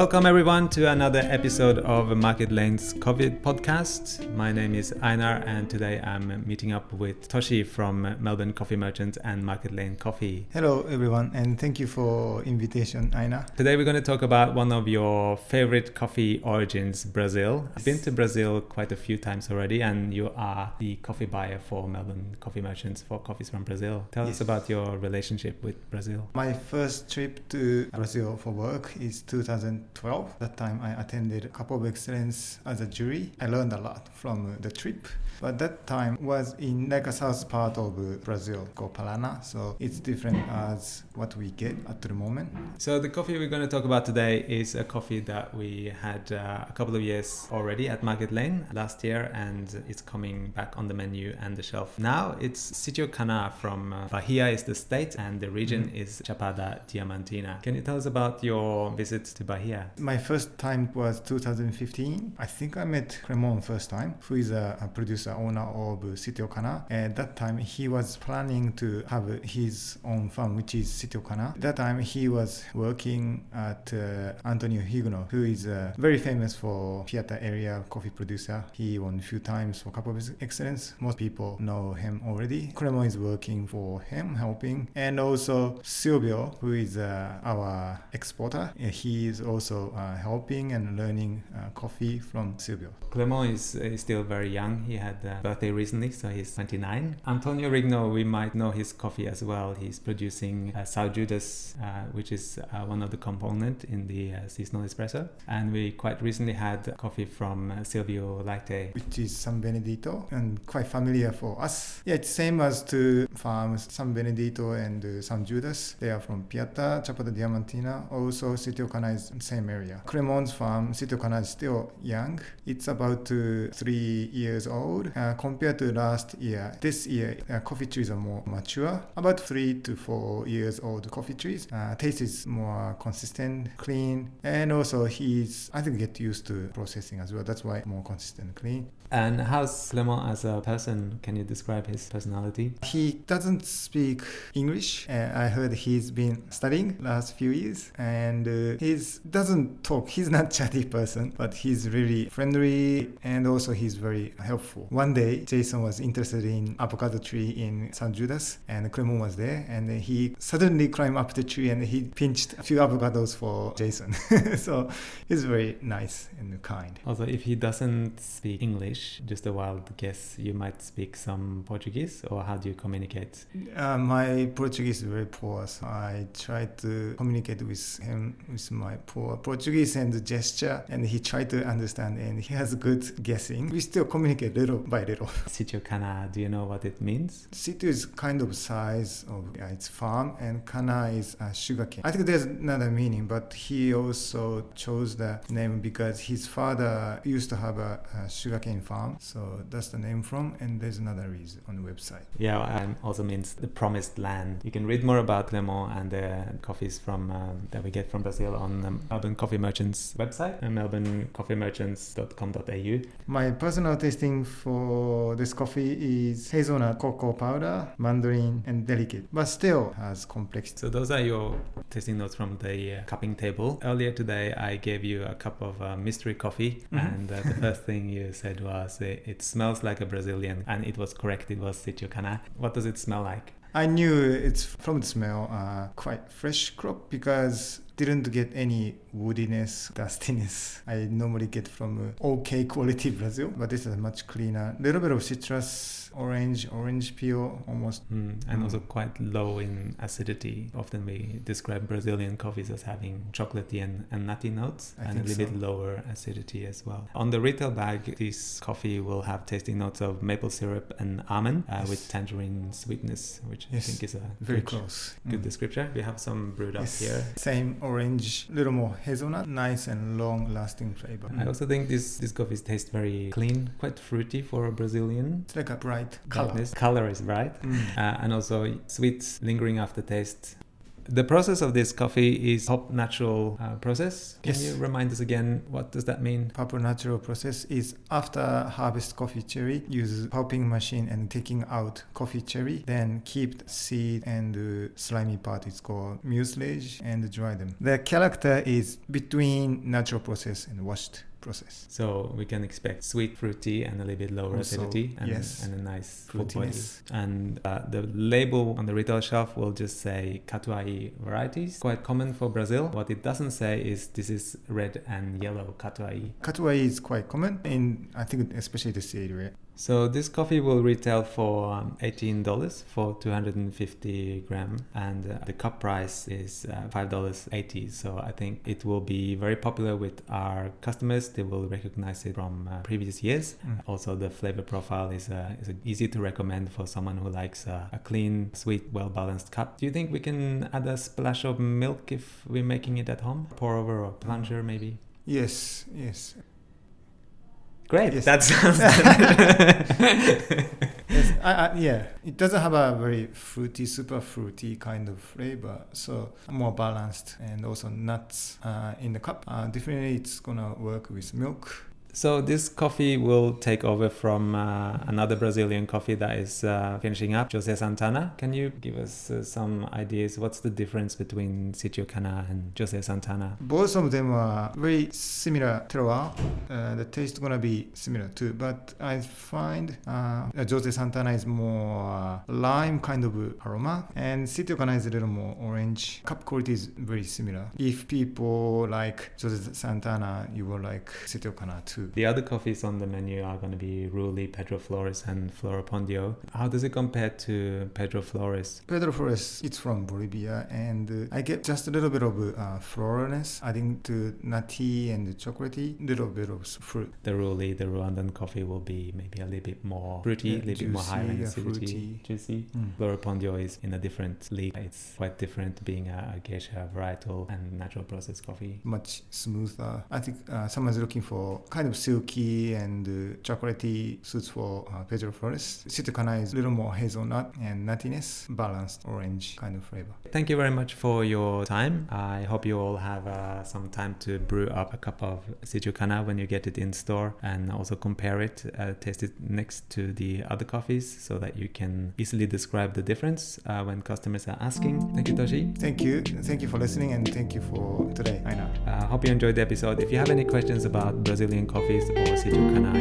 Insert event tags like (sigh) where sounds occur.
Welcome everyone to another episode of Market Lane's COVID podcast. My name is Einar and today I'm meeting up with Toshi from Melbourne Coffee Merchants and Market Lane Coffee. Hello everyone and thank you for invitation Einar. Today we're going to talk about one of your favorite coffee origins, Brazil. I've been to Brazil quite a few times already and you are the coffee buyer for Melbourne Coffee Merchants for coffees from Brazil. Tell yes. us about your relationship with Brazil. My first trip to Brazil for work is 2000 2012. That time I attended a Cup of Excellence as a jury. I learned a lot from the trip. But that time was in like a south part of Brazil called Paraná. So it's different as what we get at the moment. So the coffee we're going to talk about today is a coffee that we had uh, a couple of years already at Market Lane last year, and it's coming back on the menu and the shelf now. It's Sitio Cana from uh, Bahia is the state, and the region mm. is Chapada Diamantina. Can you tell us about your visit to Bahia? My first time was 2015. I think I met Cremon first time, who is a, a producer owner of Sitio Cana. At that time, he was planning to have his own farm, which is Sitio Cana. That time, he was working at uh, Antonio Rigno, who is uh, very famous for Piata area coffee producer. He won a few times for Cup of Excellence. Most people know him already. Cremon is working for him, helping. And also Silvio, who is uh, our exporter. He is also uh, helping and learning uh, coffee from Silvio. Clement is, is still very young. He had uh, birthday recently, so he's 29. Antonio Rigno, we might know his coffee as well. He's producing uh, Sao Judas, uh, which is one of the component in the seasonal espresso. And we quite recently had coffee from Silvio Leite, which is San Benedito and quite familiar for us. Yeah, it's same as to farms San Benedito and uh, San Judas. They are from Piata, Chapada Diamantina. Also, Sitio Cana is same area. Cremon's farm, Sitio Cana is still young. It's about three years old uh, compared to last year. This year, uh, coffee trees are more mature, about three to four years old coffee trees. Uh, taste is more consistent, clean, and also he's I think get used to processing as well. That's why more consistent, clean. And how's Clement as a person? Can you describe his personality? He doesn't speak English. Uh, I heard he's been studying last few years, and uh, he doesn't talk. He's not (laughs) chatty person, but he's really friendly, and also he's very helpful. One day, Jason was interested in avocado tree in San Judas, and Clement was there, and he suddenly climbed up the tree and he pinched a few avocados for Jason. (laughs) so he's very nice and kind. Also, if he doesn't speak English English? Just a wild guess. You might speak some Portuguese, or how do you communicate? Uh, my Portuguese is very poor, so I try to communicate with him with my poor Portuguese and gesture, and he tried to understand, and he has good guessing. We still communicate little by little. (laughs) Sitio Cana, do you know what it means? Sitio is kind of size of yeah, its farm, and Cana is uh, sugarcane. I think there's another meaning, but he also chose the name because his father used to have a, a sugarcane farm. So that's the name from, and there's another reason on the website. Yeah, and also means the promised land. You can read more about Clement and the coffees from um, that we get from Brazil on the Melbourne Coffee Merchants website, uh, melbournecoffeemerchants.com.au. My personal tasting for this coffee is hazelnut, cocoa powder, mandarin, and delicate, but still has complex. So those are your tasting notes from the uh, cupping table. Earlier today, I gave you a cup of uh, mystery coffee, mm-hmm. and uh, the first thing you said was it, smells like a Brazilian, and it was correct. It was Sitio What does it smell like? I knew it's from the smell uh, quite fresh crop because didn't get any woodiness, (laughs) dustiness I normally get from uh, okay quality (laughs) Brazil, but this is much cleaner. A little bit of citrus orange, orange peel almost. Mm, and mm. also quite low in acidity. Often we describe Brazilian coffees as having chocolatey and, and nutty notes I and a little so. bit lower acidity as well. On the retail bag, this coffee will have tasting notes of maple syrup and almond uh, yes. with tangerine sweetness, which yes. I think is a very good, close. Good mm. description. We have some brewed up yes. here. Same orange, little more hazelnut, nice and long lasting flavor. I also think this, this coffee tastes very clean, quite fruity for a Brazilian. It's like a bright color. Color is bright, mm. uh, and also sweet lingering aftertaste The process of this coffee is pulp natural uh, process. Can Yes. you remind us again what does that mean? Pulp natural process is after harvest coffee cherry, use pulping machine and taking out coffee cherry, then keep the seed and the slimy part is called mucilage and dry them. The character is between natural process and washed process. So we can expect sweet, fruity, and a little bit lower Also, acidity, and, yes. and a nice. Fruitiness. And uh, the label on the retail shelf will just say Catuai varieties, quite common for Brazil. What it doesn't say is this is red and yellow Catuai. Catuai is quite common in I think especially this area. So this coffee will retail for um, $18 for 250 gram and uh, the cup price is uh, $5.80. So I think it will be very popular with our customers. They will recognize it from uh, previous years. Mm. Also the flavor profile is, uh, is easy to recommend for someone who likes uh, a clean, sweet, well-balanced cup. Do you think we can add a splash of milk if we're making it at home? Pour over or plunger maybe? Yes, yes. Great. Yes. That sounds (laughs) yes, I, I, yeah. It doesn't have a very fruity, super fruity kind of flavor, so more balanced and also nuts uh, in the cup. Uh, definitely, it's gonna work with milk. So this coffee will take over from uh, another Brazilian coffee that is uh, finishing up, Jose Santana. Can you give us uh, some ideas? What's the difference between Sitio Cana and Jose Santana? Both of them are very similar terroir. Uh, the taste is gonna be similar too, but I find uh, Jose Santana is more uh, lime kind of aroma, and Sitio Cana is a little more orange. Cup quality is very similar. If people like Jose Santana, you will like Sitio Cana too. The other coffees on the menu are going to be Ruli, Pedro Flores, and Floropondio. How does it compare to Pedro Flores? Pedro Flores, it's from Bolivia, and uh, I get just a little bit of uh, floralness, adding to nutty and chocolatey, little bit of fruit. The Ruli, the Rwandan coffee, will be maybe a little bit more fruity, a Yeah, little bit more high in acidity, fruity. juicy. Mm. Floropondio is in a different league. It's quite different being a, a geisha varietal and natural process coffee. much smoother. I think uh, someone's looking for kind of silky and uh, chocolatey suits for uh, Pedro Flores. Sitio Cana is a little more hazelnut and nuttiness, balanced orange kind of flavor. Thank you very much for your time. I hope you all have uh, some time to brew up a cup of Sitio Cana when you get it in store and also compare it, uh, taste it next to the other coffees so that you can easily describe the difference uh, when customers are asking. Thank you, Toshi. Thank you. Thank you for listening and thank you for today, Einar. Uh, hope you enjoyed the episode. If you have any questions about Brazilian coffees auf Facebook, 我是就看啊。